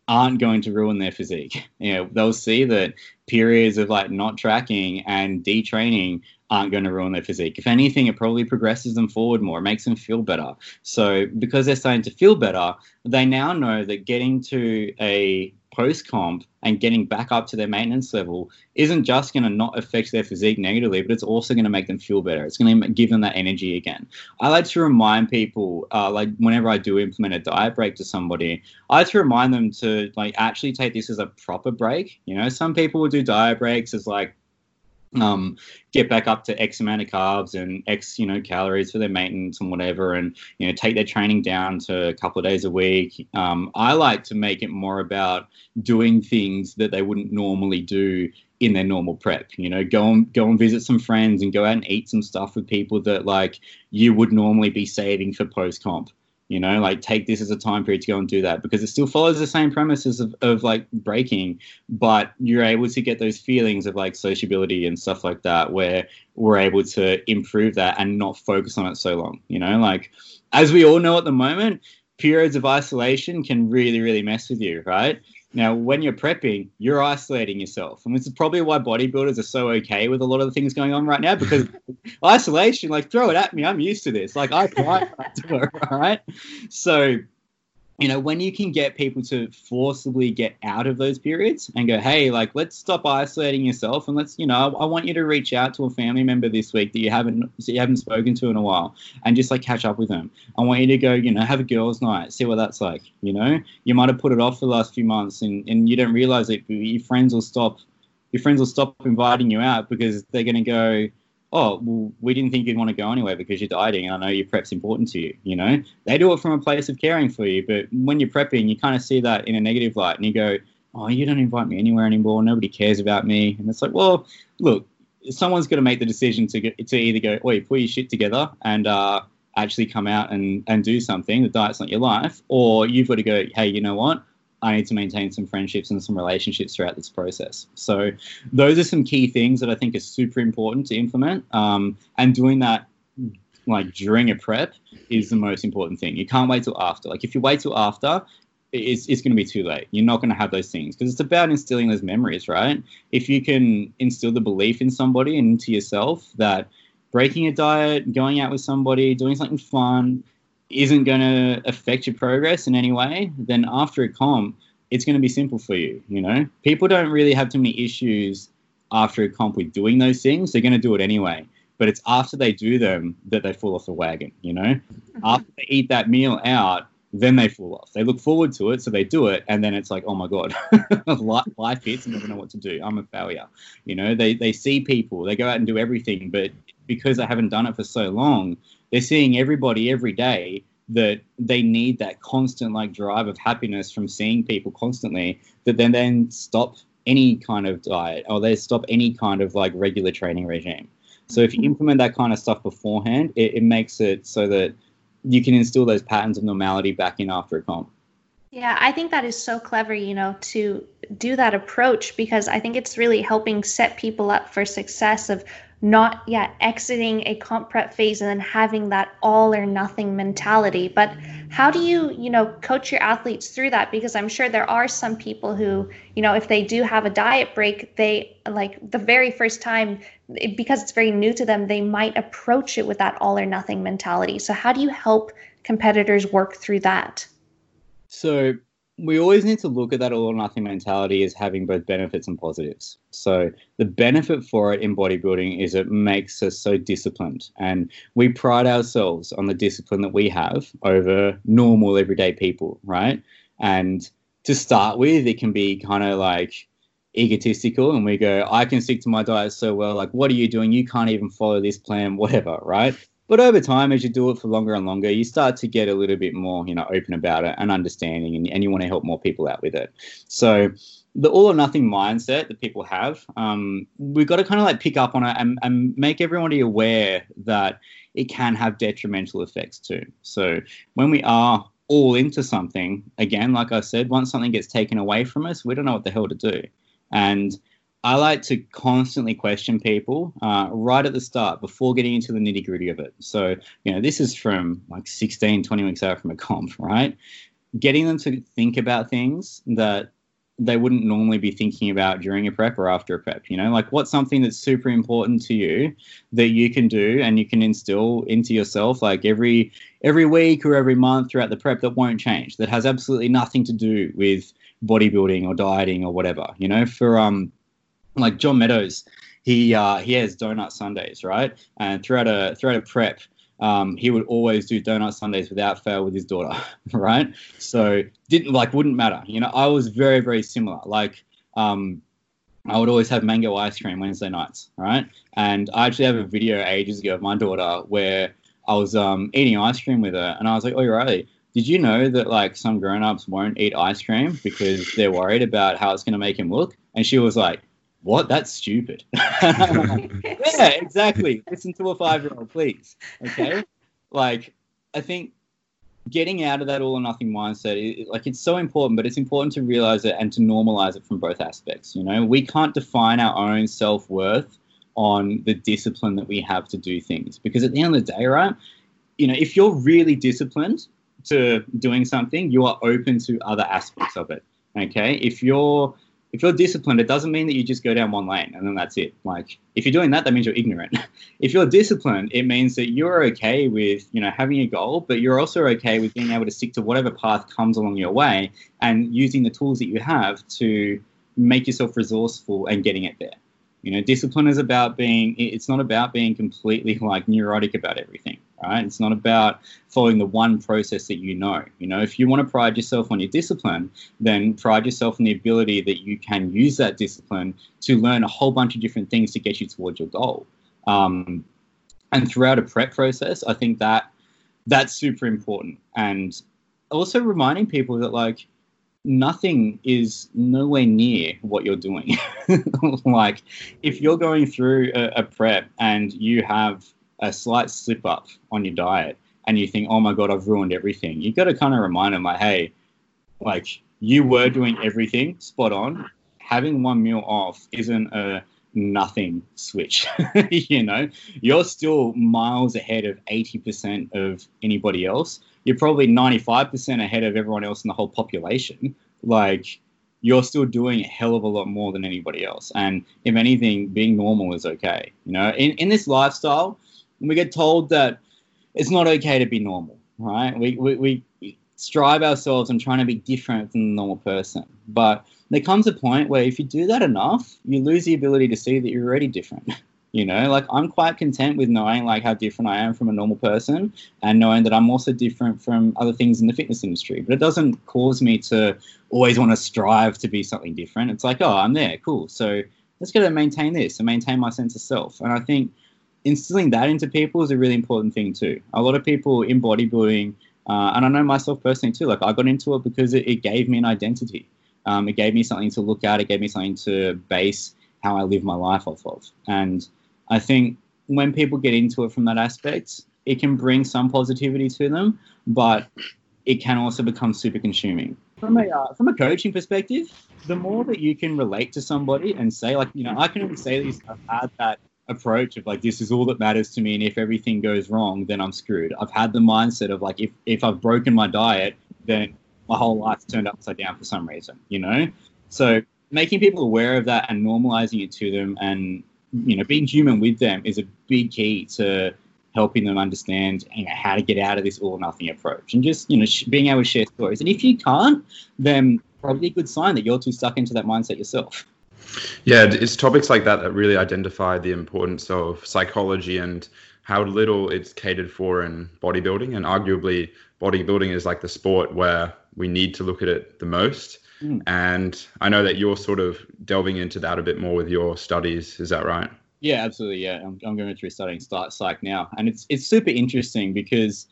aren't going to ruin their physique. You know, they'll see that periods of like not tracking and detraining aren't going to ruin their physique. If anything, it probably progresses them forward more, makes them feel better. So because they're starting to feel better, they now know that getting to a post comp and getting back up to their maintenance level isn't just going to not affect their physique negatively, but it's also going to make them feel better. It's going to give them that energy again. I like to remind people, uh, like whenever I do implement a diet break to somebody, I like to remind them to like actually take this as a proper break. You know, some people will do diet breaks as like um, get back up to X amount of carbs and X, you know, calories for their maintenance and whatever, and you know, take their training down to a couple of days a week. Um, I like to make it more about doing things that they wouldn't normally do in their normal prep. You know, go and go and visit some friends and go out and eat some stuff with people that like you would normally be saving for post comp you know like take this as a time period to go and do that because it still follows the same premises of, of like breaking but you're able to get those feelings of like sociability and stuff like that where we're able to improve that and not focus on it so long you know? Like as we all know at the moment periods of isolation can really really mess with you right now, when you're prepping, you're isolating yourself. And this is probably why bodybuilders are so okay with a lot of the things going on right now because isolation, like, throw it at me. I'm used to this. Like, I it, all right? So, you know, when you can get people to forcibly get out of those periods and go, hey, like, let's stop isolating yourself and let's, you know, I want you to reach out to a family member this week that you haven't that you haven't spoken to in a while and just like catch up with them. I want you to go, you know, have a girls' night, see what that's like. You know, you might have put it off for the last few months and, and you don't realize it, but your friends will stop your friends will stop inviting you out because they're gonna go, oh, well, we didn't think you'd want to go anywhere because you're dieting. and I know your prep's important to you. You know, they do it from a place of caring for you, but when you're prepping, you kind of see that in a negative light, and you go, oh, you don't invite me anywhere anymore. Nobody cares about me, and it's like, well, look, someone's got to make the decision to get, to either go, you put your shit together and uh, actually come out and and do something. The diet's not your life, or you've got to go, hey, you know what? I need to maintain some friendships and some relationships throughout this process. So, those are some key things that I think are super important to implement. Um, and doing that like during a prep is the most important thing. You can't wait till after. Like, if you wait till after, it's, it's going to be too late. You're not going to have those things because it's about instilling those memories, right? If you can instill the belief in somebody and into yourself that breaking a diet, going out with somebody, doing something fun, isn't going to affect your progress in any way, then after a comp, it's going to be simple for you. You know, people don't really have too many issues after a comp with doing those things. They're going to do it anyway. But it's after they do them that they fall off the wagon. You know, mm-hmm. after they eat that meal out, then they fall off. They look forward to it, so they do it, and then it's like, oh my god, life hits, and they don't know what to do. I'm a failure. You know, they they see people, they go out and do everything, but because they haven't done it for so long, they're seeing everybody every day that they need that constant like drive of happiness from seeing people constantly that then then stop any kind of diet or they stop any kind of like regular training regime so if you mm-hmm. implement that kind of stuff beforehand it, it makes it so that you can instill those patterns of normality back in after a comp yeah, I think that is so clever, you know, to do that approach because I think it's really helping set people up for success of not yet exiting a comp prep phase and then having that all or nothing mentality. But how do you you know coach your athletes through that? Because i'm sure there are some people who you know if they do have a diet break they like the very first time because it's very new to them they might approach it with that all or nothing mentality. So how do you help competitors work through that? So we always need to look at that all or nothing mentality as having both benefits and positives. So the benefit for it in bodybuilding is it makes us so disciplined, and we pride ourselves on the discipline that we have over normal everyday people, right? And to start with, it can be kind of like egotistical, and we go, "I can stick to my diet so well. Like, what are you doing? You can't even follow this plan, whatever, right?" But over time, as you do it for longer and longer, you start to get a little bit more, you know, open about it and understanding, and, and you want to help more people out with it. So the all or nothing mindset that people have, um, we've got to kind of like pick up on it and, and make everybody aware that it can have detrimental effects too. So when we are all into something, again, like I said, once something gets taken away from us, we don't know what the hell to do. And I like to constantly question people uh, right at the start before getting into the nitty gritty of it. So, you know, this is from like 16, 20 weeks out from a comp, right? Getting them to think about things that they wouldn't normally be thinking about during a prep or after a prep. You know, like what's something that's super important to you that you can do and you can instill into yourself, like every every week or every month throughout the prep that won't change, that has absolutely nothing to do with bodybuilding or dieting or whatever. You know, for um like John Meadows, he uh, he has donut Sundays, right? And throughout a throughout a prep, um, he would always do donut Sundays without fail with his daughter, right? So didn't like wouldn't matter. You know, I was very very similar. Like um, I would always have mango ice cream Wednesday nights, right? And I actually have a video ages ago of my daughter where I was um, eating ice cream with her, and I was like, "Oh, you're right." Did you know that like some grown-ups won't eat ice cream because they're worried about how it's going to make him look? And she was like, what? That's stupid. yeah, exactly. Listen to a five year old, please. Okay. Like, I think getting out of that all or nothing mindset, it, like, it's so important, but it's important to realize it and to normalize it from both aspects. You know, we can't define our own self worth on the discipline that we have to do things because at the end of the day, right? You know, if you're really disciplined to doing something, you are open to other aspects of it. Okay. If you're if you're disciplined, it doesn't mean that you just go down one lane and then that's it. Like if you're doing that, that means you're ignorant. if you're disciplined, it means that you're okay with, you know, having a goal, but you're also okay with being able to stick to whatever path comes along your way and using the tools that you have to make yourself resourceful and getting it there. You know, discipline is about being, it's not about being completely like neurotic about everything right? It's not about following the one process that you know. You know, if you want to pride yourself on your discipline, then pride yourself on the ability that you can use that discipline to learn a whole bunch of different things to get you towards your goal. Um, and throughout a prep process, I think that that's super important. And also reminding people that like nothing is nowhere near what you're doing. like if you're going through a, a prep and you have a slight slip up on your diet and you think, oh my God, I've ruined everything, you've got to kind of remind them, like, hey, like you were doing everything spot on. Having one meal off isn't a nothing switch. you know, you're still miles ahead of 80% of anybody else. You're probably 95% ahead of everyone else in the whole population. Like, you're still doing a hell of a lot more than anybody else. And if anything, being normal is okay. You know, in, in this lifestyle, and we get told that it's not okay to be normal, right? We, we, we strive ourselves on trying to be different than the normal person. But there comes a point where if you do that enough, you lose the ability to see that you're already different. You know, like I'm quite content with knowing like how different I am from a normal person and knowing that I'm also different from other things in the fitness industry. But it doesn't cause me to always want to strive to be something different. It's like, oh, I'm there, cool. So let's go to maintain this and maintain my sense of self. And I think instilling that into people is a really important thing too. A lot of people in bodybuilding, uh, and I know myself personally too, like I got into it because it, it gave me an identity. Um, it gave me something to look at. It gave me something to base how I live my life off of. And I think when people get into it from that aspect, it can bring some positivity to them, but it can also become super consuming. From a uh, from a coaching perspective, the more that you can relate to somebody and say, like, you know, I can only say this. I've had that approach of like this is all that matters to me and if everything goes wrong then i'm screwed. I've had the mindset of like if, if i've broken my diet then my whole life's turned upside down for some reason you know? So making people aware of that and normalizing it to them and you know being human with them is a big key to helping them understand you know, how to get out of this all or nothing approach. And just you know sh- being able to share stories. And if you can't then probably a good sign that you're too stuck into that mindset yourself yeah, it's topics like that that really identify the importance of psychology and how little it's catered for in bodybuilding. And arguably, bodybuilding is like the sport where we need to look at it the most. Mm. And I know that you're sort of delving into that a bit more with your studies. Is that right? Yeah, absolutely. Yeah, I'm, I'm going through studying psych now, and it's it's super interesting because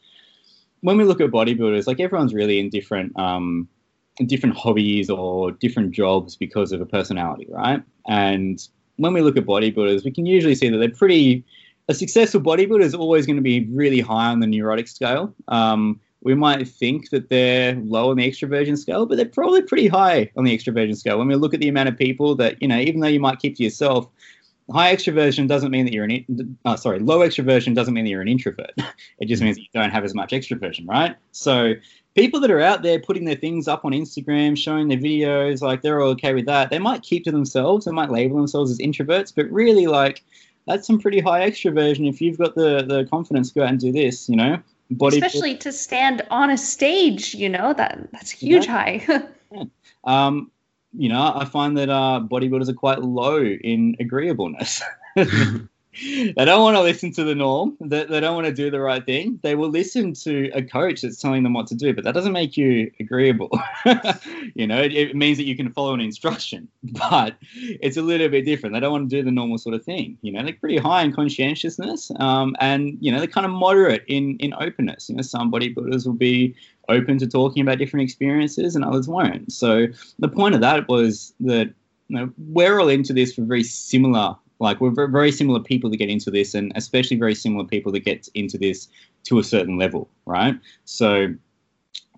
when we look at bodybuilders, like everyone's really in different um, different hobbies or different jobs because of a personality, right? And when we look at bodybuilders, we can usually see that they're pretty. A successful bodybuilder is always going to be really high on the neurotic scale. Um, we might think that they're low on the extroversion scale, but they're probably pretty high on the extroversion scale. When we look at the amount of people that, you know, even though you might keep to yourself, high extroversion doesn't mean that you're an, uh, sorry, low extroversion doesn't mean that you're an introvert. it just means that you don't have as much extroversion, right? So people that are out there putting their things up on Instagram, showing their videos, like they're all okay with that. They might keep to themselves, they might label themselves as introverts, but really, like, that's some pretty high extroversion if you've got the, the confidence to go out and do this, you know? Body Especially to stand on a stage, you know, that that's huge yeah. high. yeah. um, you know, I find that uh, bodybuilders are quite low in agreeableness. they don't want to listen to the norm. They, they don't want to do the right thing. They will listen to a coach that's telling them what to do, but that doesn't make you agreeable. you know, it, it, means that you can follow an instruction, but it's a little bit different. They don't want to do the normal sort of thing. You know, they're pretty high in conscientiousness, um, and you know, they're kind of moderate in in openness. You know, some bodybuilders will be open to talking about different experiences, and others won't. So the point of that was that we're all into this for very similar like we're very similar people that get into this, and especially very similar people that get into this to a certain level, right? So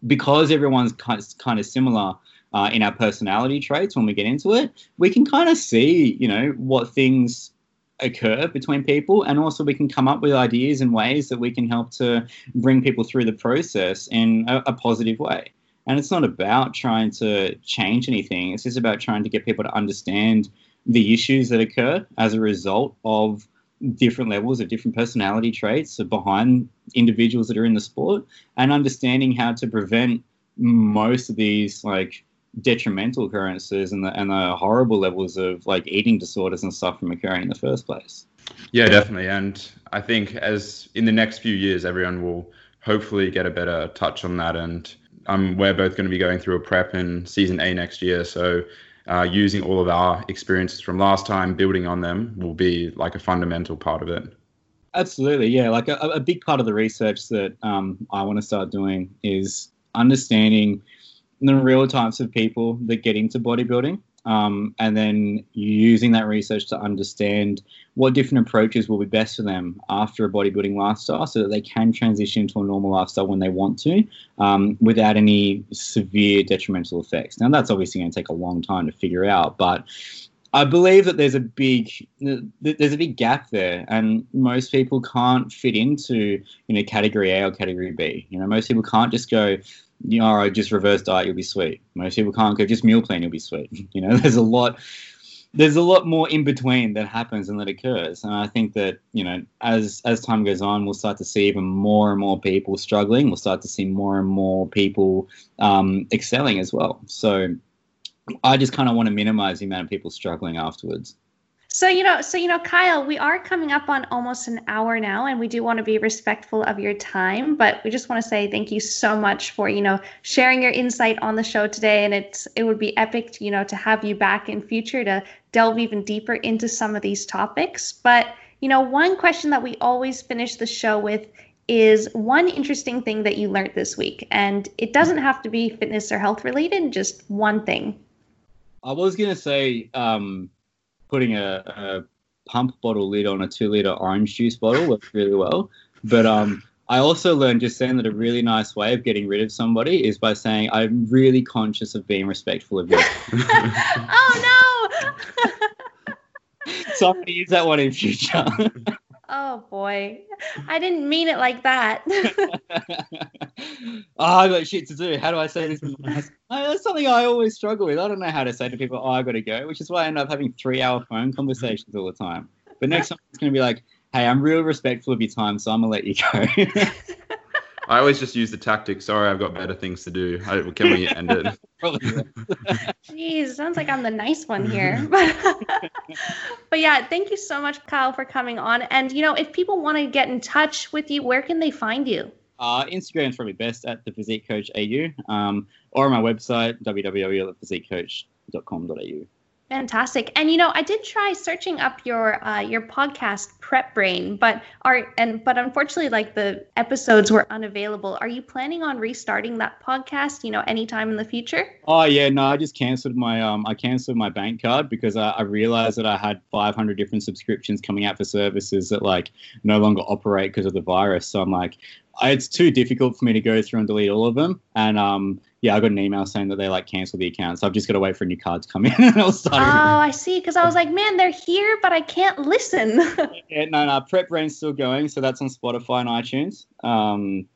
because everyone's kind of, kind of similar uh, in our personality traits when we get into it, we can kind of see, you know, what things occur between people and also we can come up with ideas and ways that we can help to bring people through the process in a, a positive way and it's not about trying to change anything it's just about trying to get people to understand the issues that occur as a result of different levels of different personality traits behind individuals that are in the sport and understanding how to prevent most of these like detrimental occurrences and the and the horrible levels of like eating disorders and stuff from occurring in the first place. Yeah, definitely. And I think as in the next few years everyone will hopefully get a better touch on that and um, we're both going to be going through a prep in season A next year. So uh, using all of our experiences from last time, building on them, will be like a fundamental part of it. Absolutely, yeah. Like a, a big part of the research that um, I want to start doing is understanding the real types of people that get into bodybuilding um, and then using that research to understand what different approaches will be best for them after a bodybuilding lifestyle so that they can transition into a normal lifestyle when they want to um, without any severe detrimental effects. Now, that's obviously going to take a long time to figure out, but I believe that there's a big there's a big gap there, and most people can't fit into you know category A or category B. You know, most people can't just go, you know, all right, just reverse diet, you'll be sweet. Most people can't go just meal plan, you'll be sweet. You know, there's a lot, there's a lot more in between that happens and that occurs. And I think that you know, as as time goes on, we'll start to see even more and more people struggling. We'll start to see more and more people um, excelling as well. So, I just kind of want to minimize the amount of people struggling afterwards. So you know, so you know, Kyle, we are coming up on almost an hour now, and we do want to be respectful of your time. But we just want to say thank you so much for you know sharing your insight on the show today, and it's it would be epic, you know, to have you back in future to delve even deeper into some of these topics. But you know, one question that we always finish the show with is one interesting thing that you learned this week, and it doesn't have to be fitness or health related, just one thing. I was gonna say. Um putting a, a pump bottle lid on a two liter orange juice bottle works really well. But um, I also learned just saying that a really nice way of getting rid of somebody is by saying, I'm really conscious of being respectful of you. oh, no. so I'm gonna use that one in future. oh boy, I didn't mean it like that. Ah, oh, I got shit to do. How do I say this? That's something I always struggle with. I don't know how to say to people, "Oh, I got to go," which is why I end up having three-hour phone conversations all the time. But next time it's gonna be like, "Hey, I'm real respectful of your time, so I'm gonna let you go." I always just use the tactic. Sorry, I've got better things to do. Can we end it? Jeez, sounds like I'm the nice one here. but yeah, thank you so much, Kyle, for coming on. And you know, if people want to get in touch with you, where can they find you? Uh, Instagram's probably best at the Physique Coach AU, um, or on my website www.physiquecoach.com.au. Fantastic. And you know, I did try searching up your uh, your podcast Prep Brain, but are and but unfortunately like the episodes were unavailable. Are you planning on restarting that podcast, you know, anytime in the future? Oh yeah, no, I just canceled my um I canceled my bank card because I, I realized that I had 500 different subscriptions coming out for services that like no longer operate because of the virus. So I'm like it's too difficult for me to go through and delete all of them. And um, yeah, I got an email saying that they like cancel the account, so I've just got to wait for a new card to come in and I'll start. Oh, I see. Because I was like, man, they're here, but I can't listen. yeah, no, no. Prep Brain's still going, so that's on Spotify and iTunes. Um,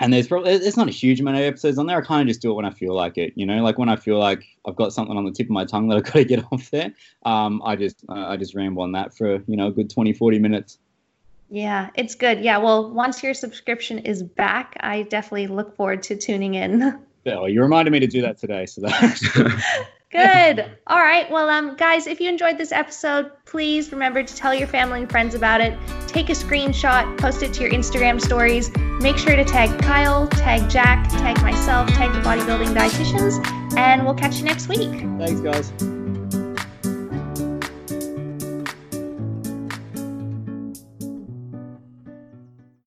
and there's probably it's not a huge amount of episodes on there. I kind of just do it when I feel like it, you know, like when I feel like I've got something on the tip of my tongue that I've got to get off there. Um, I just uh, I just ramble on that for you know a good 20, 40 minutes. Yeah, it's good. Yeah, well, once your subscription is back, I definitely look forward to tuning in. Oh, you reminded me to do that today, so that. Good. All right. Well, um, guys, if you enjoyed this episode, please remember to tell your family and friends about it. Take a screenshot, post it to your Instagram stories. Make sure to tag Kyle, tag Jack, tag myself, tag the bodybuilding dietitians, and we'll catch you next week. Thanks, guys.